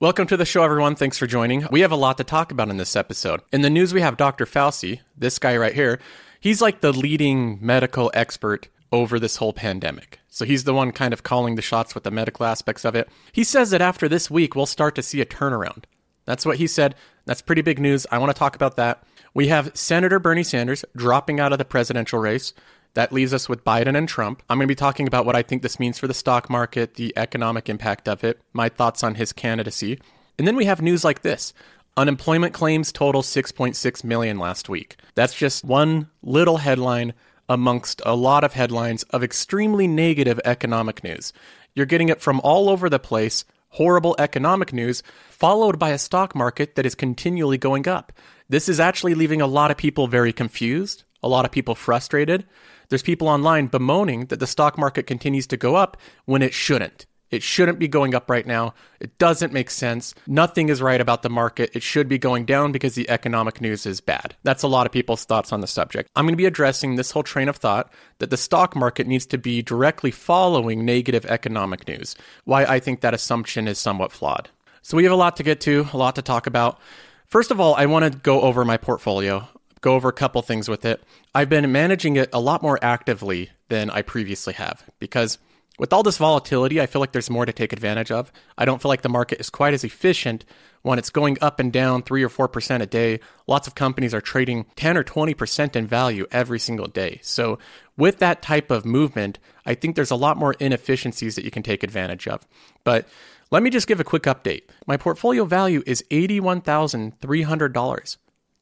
Welcome to the show, everyone. Thanks for joining. We have a lot to talk about in this episode. In the news, we have Dr. Fauci, this guy right here. He's like the leading medical expert over this whole pandemic. So he's the one kind of calling the shots with the medical aspects of it. He says that after this week, we'll start to see a turnaround. That's what he said. That's pretty big news. I want to talk about that. We have Senator Bernie Sanders dropping out of the presidential race. That leaves us with Biden and Trump. I'm going to be talking about what I think this means for the stock market, the economic impact of it, my thoughts on his candidacy. And then we have news like this. Unemployment claims total 6.6 million last week. That's just one little headline amongst a lot of headlines of extremely negative economic news. You're getting it from all over the place, horrible economic news, followed by a stock market that is continually going up. This is actually leaving a lot of people very confused, a lot of people frustrated. There's people online bemoaning that the stock market continues to go up when it shouldn't. It shouldn't be going up right now. It doesn't make sense. Nothing is right about the market. It should be going down because the economic news is bad. That's a lot of people's thoughts on the subject. I'm going to be addressing this whole train of thought that the stock market needs to be directly following negative economic news. Why I think that assumption is somewhat flawed. So we have a lot to get to, a lot to talk about. First of all, I want to go over my portfolio go over a couple things with it. I've been managing it a lot more actively than I previously have because with all this volatility, I feel like there's more to take advantage of. I don't feel like the market is quite as efficient when it's going up and down 3 or 4% a day. Lots of companies are trading 10 or 20% in value every single day. So, with that type of movement, I think there's a lot more inefficiencies that you can take advantage of. But let me just give a quick update. My portfolio value is $81,300.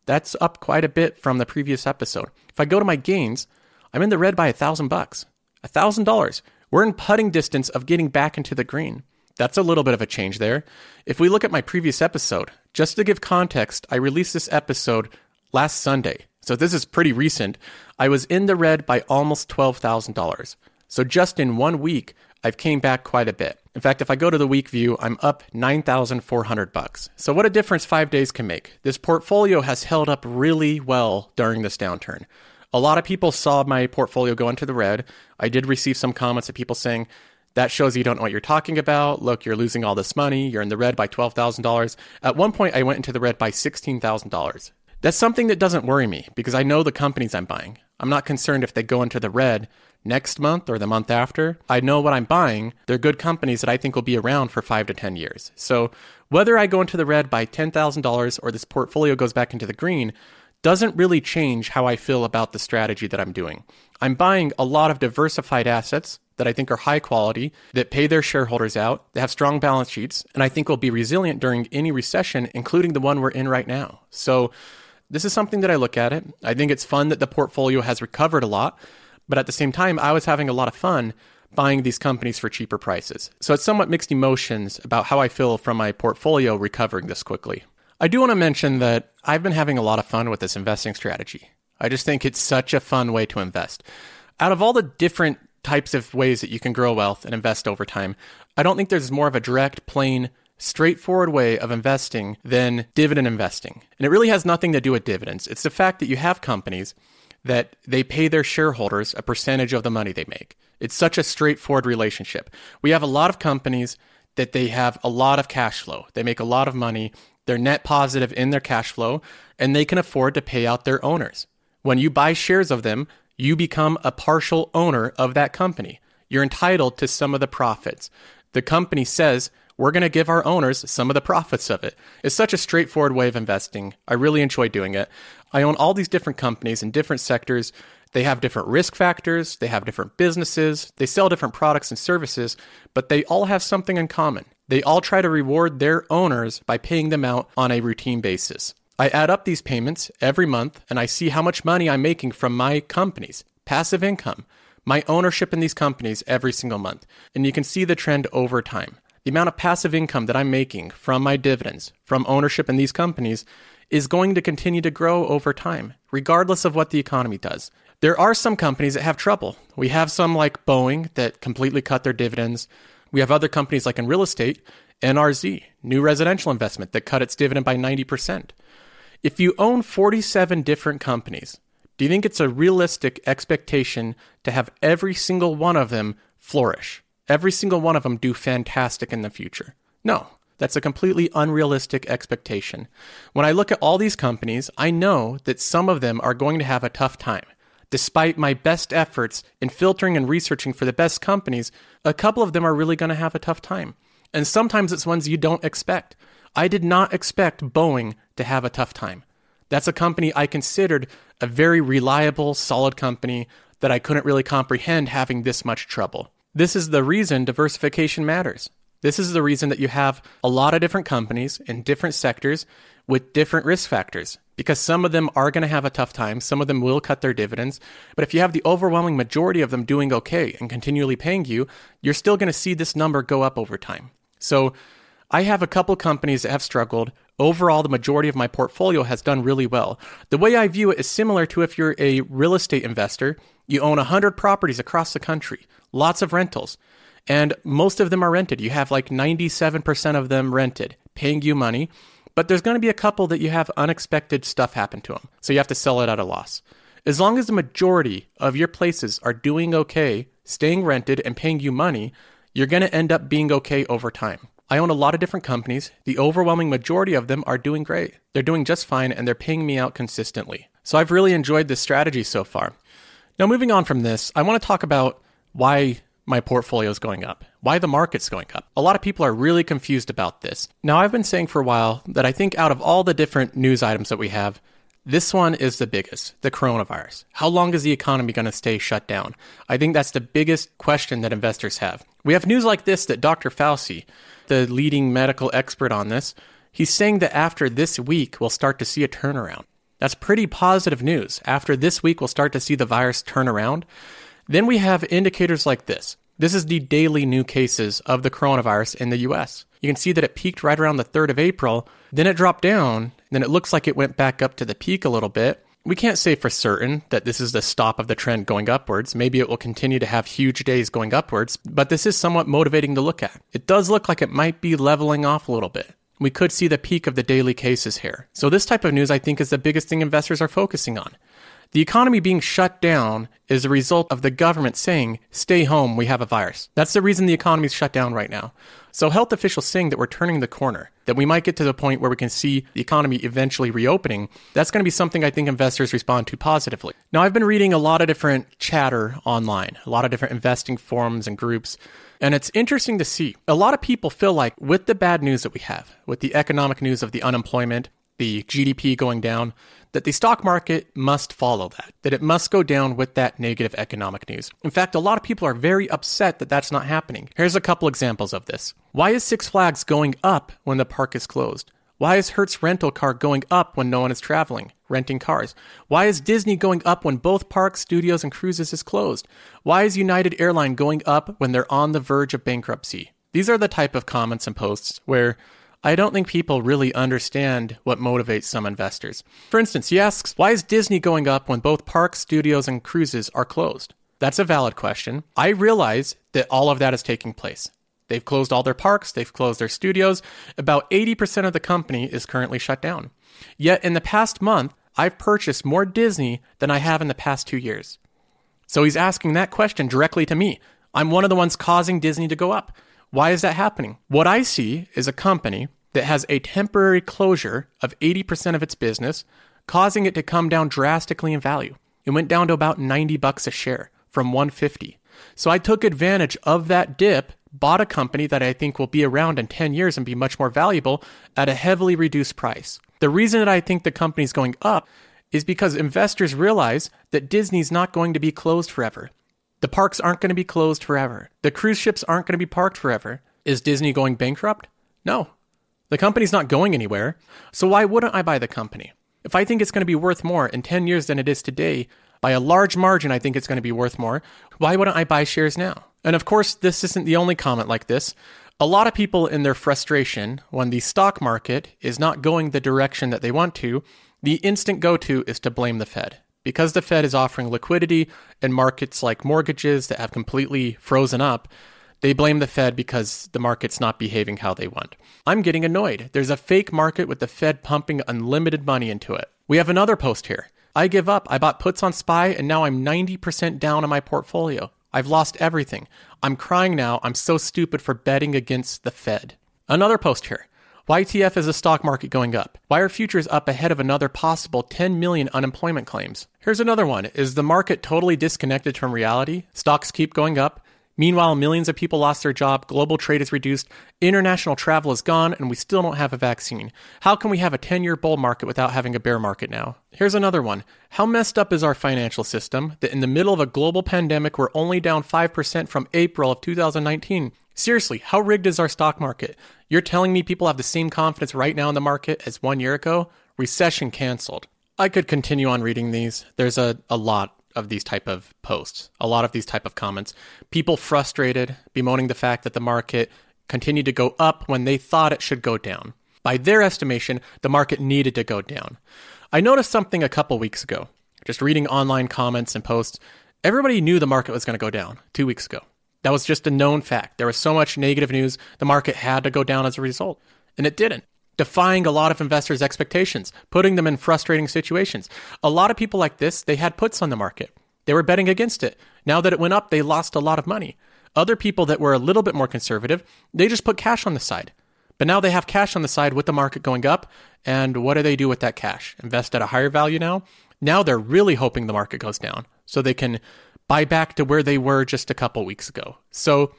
That's up quite a bit from the previous episode. If I go to my gains, I'm in the red by a thousand bucks. A thousand dollars. We're in putting distance of getting back into the green. That's a little bit of a change there. If we look at my previous episode, just to give context, I released this episode last Sunday. So this is pretty recent. I was in the red by almost $12,000. So just in one week, I've came back quite a bit. In fact, if I go to the week view, I'm up 9,400 bucks. So what a difference 5 days can make. This portfolio has held up really well during this downturn. A lot of people saw my portfolio go into the red. I did receive some comments of people saying, that shows you don't know what you're talking about. Look, you're losing all this money. You're in the red by $12,000. At one point, I went into the red by $16,000. That's something that doesn't worry me because I know the companies I'm buying. I'm not concerned if they go into the red next month or the month after. I know what I'm buying. They're good companies that I think will be around for five to 10 years. So whether I go into the red by $10,000 or this portfolio goes back into the green doesn't really change how I feel about the strategy that I'm doing. I'm buying a lot of diversified assets that I think are high quality, that pay their shareholders out, that have strong balance sheets, and I think will be resilient during any recession, including the one we're in right now. So this is something that I look at it. I think it's fun that the portfolio has recovered a lot. But at the same time, I was having a lot of fun buying these companies for cheaper prices. So it's somewhat mixed emotions about how I feel from my portfolio recovering this quickly. I do want to mention that I've been having a lot of fun with this investing strategy. I just think it's such a fun way to invest. Out of all the different types of ways that you can grow wealth and invest over time, I don't think there's more of a direct, plain, straightforward way of investing than dividend investing. And it really has nothing to do with dividends. It's the fact that you have companies that they pay their shareholders a percentage of the money they make. It's such a straightforward relationship. We have a lot of companies that they have a lot of cash flow. They make a lot of money. They're net positive in their cash flow, and they can afford to pay out their owners. When you buy shares of them, you become a partial owner of that company. You're entitled to some of the profits. The company says, we're going to give our owners some of the profits of it. It's such a straightforward way of investing. I really enjoy doing it. I own all these different companies in different sectors. They have different risk factors, they have different businesses, they sell different products and services, but they all have something in common. They all try to reward their owners by paying them out on a routine basis. I add up these payments every month and I see how much money I'm making from my companies, passive income, my ownership in these companies every single month. And you can see the trend over time. The amount of passive income that I'm making from my dividends, from ownership in these companies, is going to continue to grow over time, regardless of what the economy does. There are some companies that have trouble. We have some like Boeing that completely cut their dividends. We have other companies like in real estate, NRZ, new residential investment, that cut its dividend by 90%. If you own 47 different companies, do you think it's a realistic expectation to have every single one of them flourish? Every single one of them do fantastic in the future? No, that's a completely unrealistic expectation. When I look at all these companies, I know that some of them are going to have a tough time. Despite my best efforts in filtering and researching for the best companies, a couple of them are really going to have a tough time. And sometimes it's ones you don't expect. I did not expect Boeing to have a tough time. That's a company I considered a very reliable, solid company that I couldn't really comprehend having this much trouble. This is the reason diversification matters. This is the reason that you have a lot of different companies in different sectors with different risk factors because some of them are going to have a tough time. Some of them will cut their dividends. But if you have the overwhelming majority of them doing okay and continually paying you, you're still going to see this number go up over time. So I have a couple companies that have struggled. Overall, the majority of my portfolio has done really well. The way I view it is similar to if you're a real estate investor, you own 100 properties across the country, lots of rentals, and most of them are rented. You have like 97% of them rented, paying you money, but there's going to be a couple that you have unexpected stuff happen to them, so you have to sell it at a loss. As long as the majority of your places are doing okay, staying rented, and paying you money, you're going to end up being okay over time. I own a lot of different companies. The overwhelming majority of them are doing great. They're doing just fine and they're paying me out consistently. So I've really enjoyed this strategy so far. Now, moving on from this, I want to talk about why my portfolio is going up, why the market's going up. A lot of people are really confused about this. Now, I've been saying for a while that I think out of all the different news items that we have, this one is the biggest the coronavirus. How long is the economy going to stay shut down? I think that's the biggest question that investors have. We have news like this that Dr. Fauci, the leading medical expert on this, he's saying that after this week, we'll start to see a turnaround. That's pretty positive news. After this week, we'll start to see the virus turn around. Then we have indicators like this. This is the daily new cases of the coronavirus in the US. You can see that it peaked right around the 3rd of April, then it dropped down, then it looks like it went back up to the peak a little bit. We can't say for certain that this is the stop of the trend going upwards. Maybe it will continue to have huge days going upwards, but this is somewhat motivating to look at. It does look like it might be leveling off a little bit. We could see the peak of the daily cases here. So, this type of news, I think, is the biggest thing investors are focusing on. The economy being shut down is a result of the government saying, stay home, we have a virus. That's the reason the economy is shut down right now. So, health officials saying that we're turning the corner, that we might get to the point where we can see the economy eventually reopening, that's going to be something I think investors respond to positively. Now, I've been reading a lot of different chatter online, a lot of different investing forums and groups. And it's interesting to see. A lot of people feel like with the bad news that we have, with the economic news of the unemployment, the GDP going down, that the stock market must follow that, that it must go down with that negative economic news. In fact, a lot of people are very upset that that's not happening. Here's a couple examples of this. Why is Six Flags going up when the park is closed? Why is Hertz rental car going up when no one is traveling, renting cars? Why is Disney going up when both parks, studios, and cruises is closed? Why is United Airline going up when they're on the verge of bankruptcy? These are the type of comments and posts where I don't think people really understand what motivates some investors. For instance, he asks, why is Disney going up when both parks, studios, and cruises are closed? That's a valid question. I realize that all of that is taking place. They've closed all their parks, they've closed their studios. About 80% of the company is currently shut down. Yet in the past month, I've purchased more Disney than I have in the past two years. So he's asking that question directly to me. I'm one of the ones causing Disney to go up. Why is that happening? What I see is a company that has a temporary closure of 80% of its business, causing it to come down drastically in value. It went down to about 90 bucks a share from 150. So I took advantage of that dip, bought a company that I think will be around in 10 years and be much more valuable at a heavily reduced price. The reason that I think the company's going up is because investors realize that Disney's not going to be closed forever. The parks aren't going to be closed forever. The cruise ships aren't going to be parked forever. Is Disney going bankrupt? No. The company's not going anywhere. So why wouldn't I buy the company? If I think it's going to be worth more in 10 years than it is today, by a large margin, I think it's going to be worth more. Why wouldn't I buy shares now? And of course, this isn't the only comment like this. A lot of people, in their frustration, when the stock market is not going the direction that they want to, the instant go to is to blame the Fed. Because the Fed is offering liquidity in markets like mortgages that have completely frozen up, they blame the Fed because the market's not behaving how they want. I'm getting annoyed. There's a fake market with the Fed pumping unlimited money into it. We have another post here. I give up. I bought puts on SPY and now I'm 90% down on my portfolio. I've lost everything. I'm crying now. I'm so stupid for betting against the Fed. Another post here. YTF is the stock market going up? Why are futures up ahead of another possible 10 million unemployment claims? Here's another one. Is the market totally disconnected from reality? Stocks keep going up. Meanwhile, millions of people lost their job, global trade is reduced, international travel is gone, and we still don't have a vaccine. How can we have a 10 year bull market without having a bear market now? Here's another one. How messed up is our financial system that in the middle of a global pandemic, we're only down 5% from April of 2019? Seriously, how rigged is our stock market? You're telling me people have the same confidence right now in the market as one year ago? Recession canceled. I could continue on reading these. There's a, a lot of these type of posts, a lot of these type of comments. People frustrated, bemoaning the fact that the market continued to go up when they thought it should go down. By their estimation, the market needed to go down. I noticed something a couple weeks ago. Just reading online comments and posts, everybody knew the market was going to go down 2 weeks ago. That was just a known fact. There was so much negative news, the market had to go down as a result, and it didn't defying a lot of investors' expectations, putting them in frustrating situations. A lot of people like this, they had puts on the market. They were betting against it. Now that it went up, they lost a lot of money. Other people that were a little bit more conservative, they just put cash on the side. But now they have cash on the side with the market going up. And what do they do with that cash? Invest at a higher value now? Now they're really hoping the market goes down so they can buy back to where they were just a couple weeks ago. So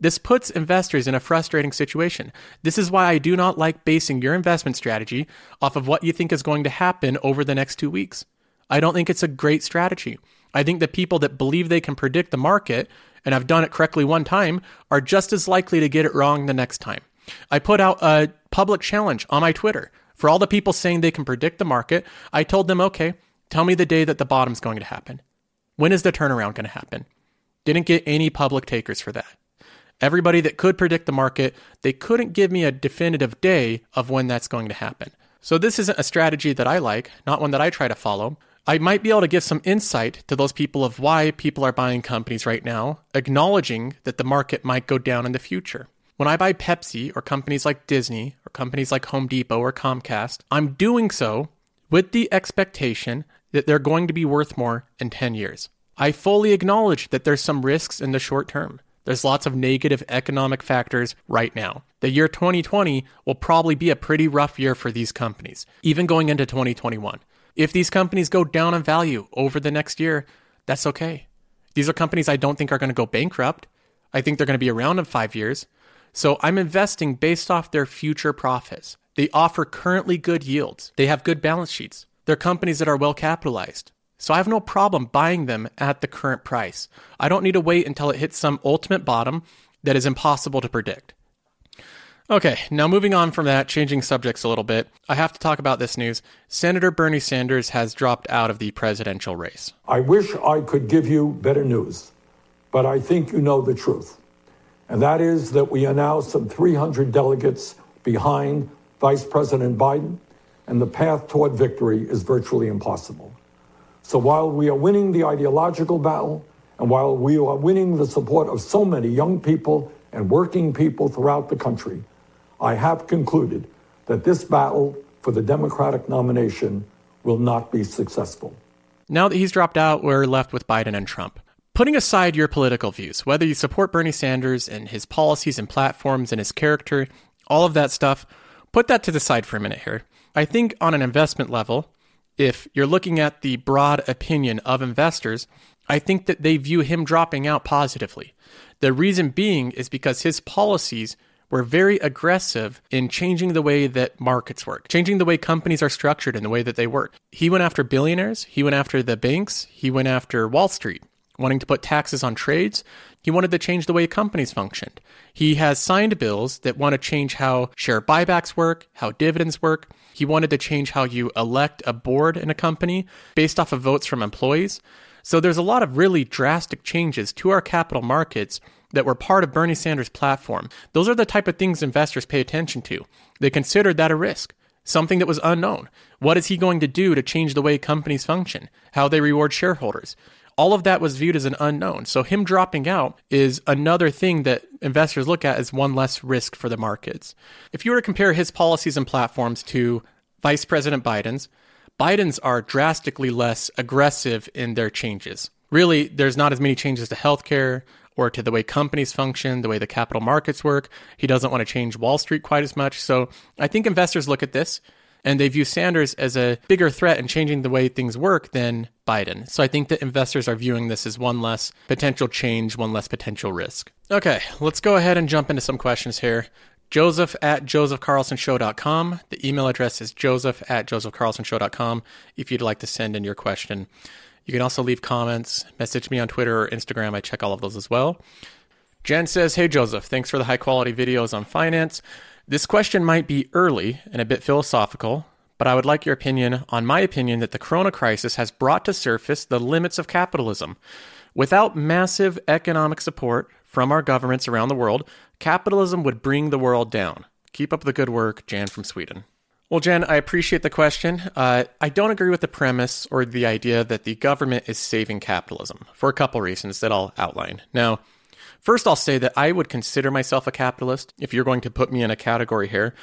this puts investors in a frustrating situation. This is why I do not like basing your investment strategy off of what you think is going to happen over the next two weeks. I don't think it's a great strategy. I think the people that believe they can predict the market and have done it correctly one time are just as likely to get it wrong the next time. I put out a public challenge on my Twitter for all the people saying they can predict the market. I told them, okay, tell me the day that the bottom's going to happen. When is the turnaround going to happen? Didn't get any public takers for that. Everybody that could predict the market, they couldn't give me a definitive day of when that's going to happen. So this isn't a strategy that I like, not one that I try to follow. I might be able to give some insight to those people of why people are buying companies right now, acknowledging that the market might go down in the future. When I buy Pepsi or companies like Disney or companies like Home Depot or Comcast, I'm doing so with the expectation that they're going to be worth more in 10 years. I fully acknowledge that there's some risks in the short term. There's lots of negative economic factors right now. The year 2020 will probably be a pretty rough year for these companies, even going into 2021. If these companies go down in value over the next year, that's okay. These are companies I don't think are going to go bankrupt. I think they're going to be around in five years. So I'm investing based off their future profits. They offer currently good yields. They have good balance sheets. They're companies that are well capitalized. So I have no problem buying them at the current price. I don't need to wait until it hits some ultimate bottom that is impossible to predict. Okay, now moving on from that, changing subjects a little bit, I have to talk about this news. Senator Bernie Sanders has dropped out of the presidential race. I wish I could give you better news, but I think you know the truth. And that is that we are now some 300 delegates behind Vice President Biden, and the path toward victory is virtually impossible. So while we are winning the ideological battle, and while we are winning the support of so many young people and working people throughout the country, I have concluded that this battle for the Democratic nomination will not be successful. Now that he's dropped out, we're left with Biden and Trump. Putting aside your political views, whether you support Bernie Sanders and his policies and platforms and his character, all of that stuff, put that to the side for a minute here. I think on an investment level, if you're looking at the broad opinion of investors, I think that they view him dropping out positively. The reason being is because his policies were very aggressive in changing the way that markets work, changing the way companies are structured and the way that they work. He went after billionaires, he went after the banks, he went after Wall Street, wanting to put taxes on trades. He wanted to change the way companies functioned. He has signed bills that want to change how share buybacks work, how dividends work. He wanted to change how you elect a board in a company based off of votes from employees. So there's a lot of really drastic changes to our capital markets that were part of Bernie Sanders' platform. Those are the type of things investors pay attention to. They considered that a risk, something that was unknown. What is he going to do to change the way companies function, how they reward shareholders? All of that was viewed as an unknown. So him dropping out is another thing that investors look at as one less risk for the markets. If you were to compare his policies and platforms to Vice President Biden's, Biden's are drastically less aggressive in their changes. Really, there's not as many changes to healthcare or to the way companies function, the way the capital markets work. He doesn't want to change Wall Street quite as much. So I think investors look at this and they view Sanders as a bigger threat in changing the way things work than Biden. So I think that investors are viewing this as one less potential change, one less potential risk. Okay, let's go ahead and jump into some questions here. Joseph at josephcarlsonshow.com. The email address is joseph at josephcarlsonshow.com if you'd like to send in your question. You can also leave comments, message me on Twitter or Instagram. I check all of those as well. Jen says, Hey Joseph, thanks for the high quality videos on finance. This question might be early and a bit philosophical, but I would like your opinion on my opinion that the corona crisis has brought to surface the limits of capitalism. Without massive economic support from our governments around the world, capitalism would bring the world down. Keep up the good work, Jan from Sweden. Well, Jen, I appreciate the question. Uh, I don't agree with the premise or the idea that the government is saving capitalism for a couple reasons that I'll outline. Now, first, I'll say that I would consider myself a capitalist if you're going to put me in a category here.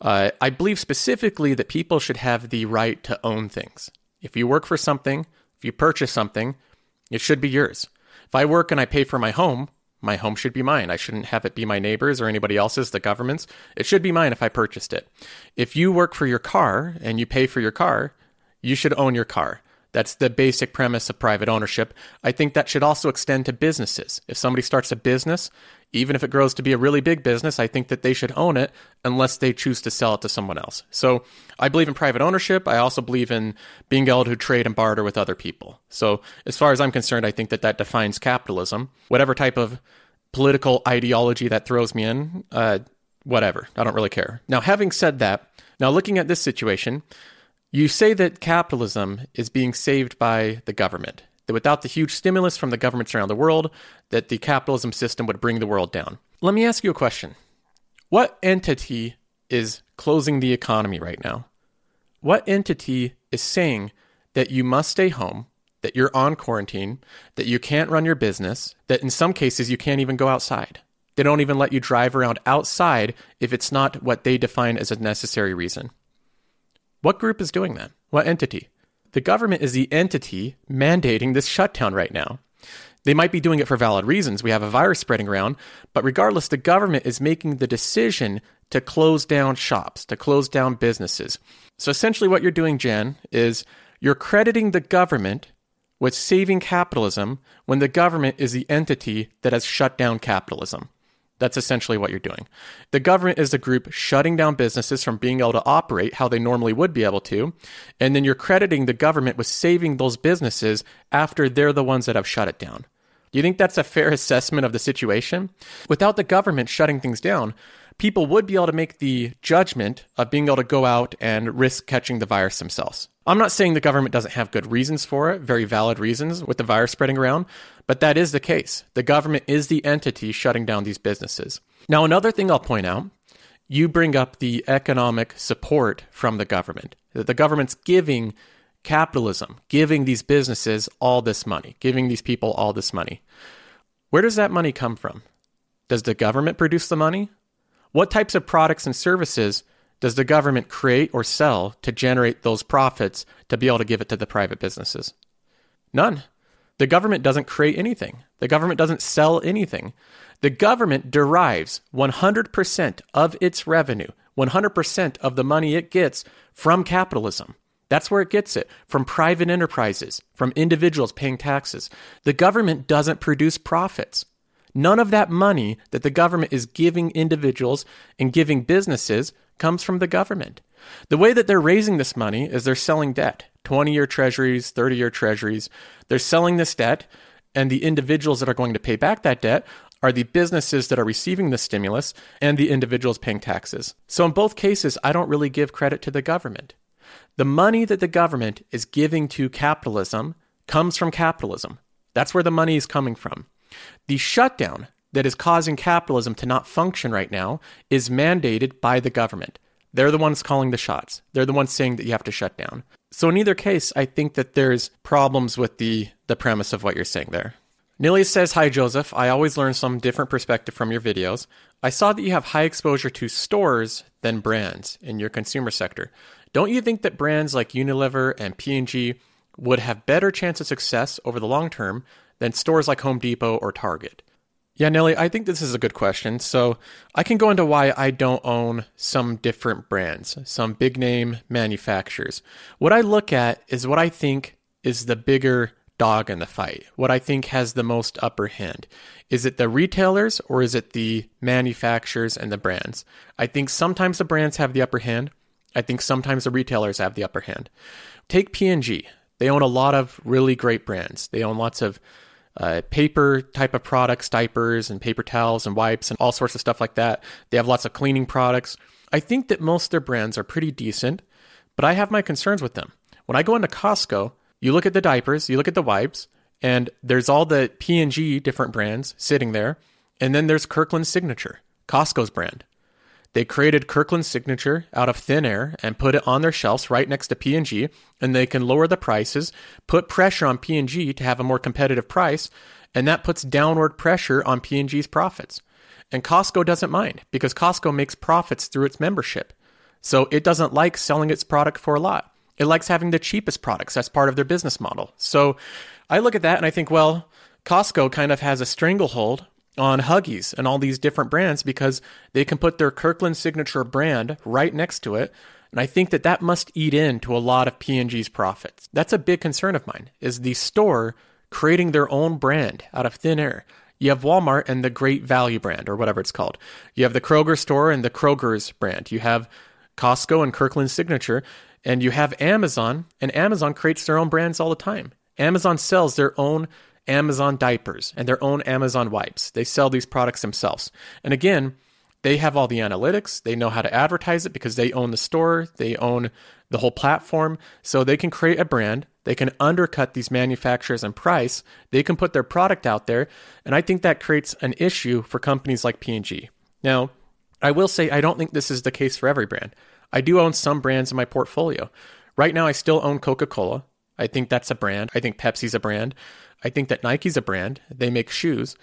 Uh, I believe specifically that people should have the right to own things. If you work for something, if you purchase something, it should be yours. If I work and I pay for my home, my home should be mine. I shouldn't have it be my neighbor's or anybody else's, the government's. It should be mine if I purchased it. If you work for your car and you pay for your car, you should own your car. That's the basic premise of private ownership. I think that should also extend to businesses. If somebody starts a business, even if it grows to be a really big business, I think that they should own it unless they choose to sell it to someone else. So I believe in private ownership. I also believe in being able to trade and barter with other people. So as far as I'm concerned, I think that that defines capitalism. Whatever type of political ideology that throws me in, uh, whatever. I don't really care. Now, having said that, now looking at this situation, you say that capitalism is being saved by the government, that without the huge stimulus from the governments around the world, that the capitalism system would bring the world down. Let me ask you a question. What entity is closing the economy right now? What entity is saying that you must stay home, that you're on quarantine, that you can't run your business, that in some cases you can't even go outside? They don't even let you drive around outside if it's not what they define as a necessary reason. What group is doing that? What entity? The government is the entity mandating this shutdown right now. They might be doing it for valid reasons. We have a virus spreading around, but regardless, the government is making the decision to close down shops, to close down businesses. So essentially, what you're doing, Jen, is you're crediting the government with saving capitalism when the government is the entity that has shut down capitalism. That's essentially what you're doing. The government is the group shutting down businesses from being able to operate how they normally would be able to. And then you're crediting the government with saving those businesses after they're the ones that have shut it down. Do you think that's a fair assessment of the situation? Without the government shutting things down, people would be able to make the judgment of being able to go out and risk catching the virus themselves. I'm not saying the government doesn't have good reasons for it, very valid reasons with the virus spreading around, but that is the case. The government is the entity shutting down these businesses. Now, another thing I'll point out you bring up the economic support from the government. That the government's giving capitalism, giving these businesses all this money, giving these people all this money. Where does that money come from? Does the government produce the money? What types of products and services does the government create or sell to generate those profits to be able to give it to the private businesses? None. The government doesn't create anything. The government doesn't sell anything. The government derives 100% of its revenue, 100% of the money it gets from capitalism. That's where it gets it from private enterprises, from individuals paying taxes. The government doesn't produce profits. None of that money that the government is giving individuals and giving businesses comes from the government. The way that they're raising this money is they're selling debt 20 year treasuries, 30 year treasuries. They're selling this debt, and the individuals that are going to pay back that debt are the businesses that are receiving the stimulus and the individuals paying taxes. So, in both cases, I don't really give credit to the government. The money that the government is giving to capitalism comes from capitalism. That's where the money is coming from. The shutdown that is causing capitalism to not function right now is mandated by the government. They're the ones calling the shots. They're the ones saying that you have to shut down. So in either case, I think that there's problems with the the premise of what you're saying there. Nilly says, Hi Joseph, I always learn some different perspective from your videos. I saw that you have high exposure to stores than brands in your consumer sector. Don't you think that brands like Unilever and P&G would have better chance of success over the long term than stores like Home Depot or Target? Yeah, Nelly, I think this is a good question. So I can go into why I don't own some different brands, some big name manufacturers. What I look at is what I think is the bigger dog in the fight, what I think has the most upper hand. Is it the retailers or is it the manufacturers and the brands? I think sometimes the brands have the upper hand. I think sometimes the retailers have the upper hand. Take P&G. They own a lot of really great brands. They own lots of uh, paper type of products, diapers and paper towels and wipes and all sorts of stuff like that. They have lots of cleaning products. I think that most of their brands are pretty decent, but I have my concerns with them. When I go into Costco, you look at the diapers, you look at the wipes, and there's all the P&G different brands sitting there, and then there's Kirkland Signature, Costco's brand. They created Kirkland Signature out of thin air and put it on their shelves right next to P&G, and they can lower the prices, put pressure on P&G to have a more competitive price, and that puts downward pressure on P&G's profits. And Costco doesn't mind because Costco makes profits through its membership. So it doesn't like selling its product for a lot. It likes having the cheapest products. That's part of their business model. So I look at that and I think, well, Costco kind of has a stranglehold on Huggies and all these different brands because they can put their Kirkland signature brand right next to it. And I think that that must eat into a lot of P&G's profits. That's a big concern of mine is the store creating their own brand out of thin air. You have Walmart and the Great Value brand or whatever it's called. You have the Kroger store and the Kroger's brand. You have Costco and Kirkland signature and you have Amazon and Amazon creates their own brands all the time. Amazon sells their own Amazon diapers and their own Amazon wipes. They sell these products themselves. And again, they have all the analytics. They know how to advertise it because they own the store, they own the whole platform. So they can create a brand. They can undercut these manufacturers in price. They can put their product out there, and I think that creates an issue for companies like P&G. Now, I will say I don't think this is the case for every brand. I do own some brands in my portfolio. Right now I still own Coca-Cola. I think that's a brand. I think Pepsi's a brand. I think that Nike's a brand. They make shoes.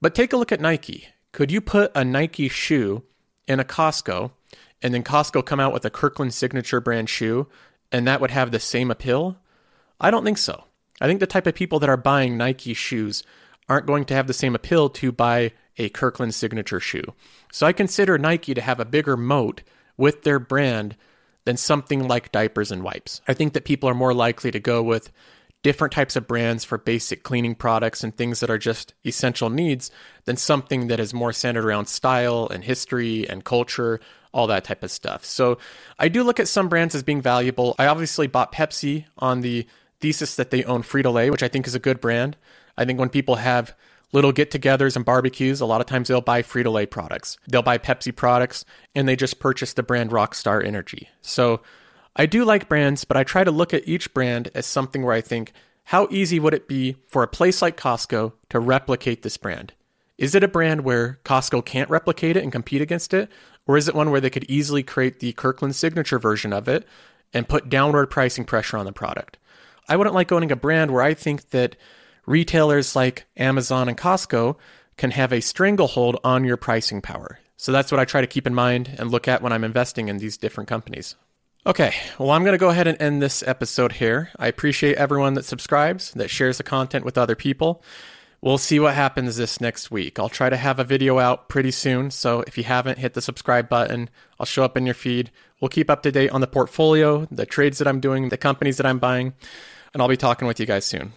But take a look at Nike. Could you put a Nike shoe in a Costco and then Costco come out with a Kirkland signature brand shoe and that would have the same appeal? I don't think so. I think the type of people that are buying Nike shoes aren't going to have the same appeal to buy a Kirkland signature shoe. So I consider Nike to have a bigger moat with their brand than something like diapers and wipes. I think that people are more likely to go with different types of brands for basic cleaning products and things that are just essential needs than something that is more centered around style and history and culture, all that type of stuff. So I do look at some brands as being valuable. I obviously bought Pepsi on the thesis that they own Frito Lay, which I think is a good brand. I think when people have little get togethers and barbecues, a lot of times they'll buy Frito Lay products. They'll buy Pepsi products and they just purchase the brand Rockstar Energy. So I do like brands, but I try to look at each brand as something where I think, how easy would it be for a place like Costco to replicate this brand? Is it a brand where Costco can't replicate it and compete against it? Or is it one where they could easily create the Kirkland signature version of it and put downward pricing pressure on the product? I wouldn't like owning a brand where I think that retailers like Amazon and Costco can have a stranglehold on your pricing power. So that's what I try to keep in mind and look at when I'm investing in these different companies. Okay, well, I'm going to go ahead and end this episode here. I appreciate everyone that subscribes, that shares the content with other people. We'll see what happens this next week. I'll try to have a video out pretty soon, so if you haven't, hit the subscribe button. I'll show up in your feed. We'll keep up to date on the portfolio, the trades that I'm doing, the companies that I'm buying, and I'll be talking with you guys soon.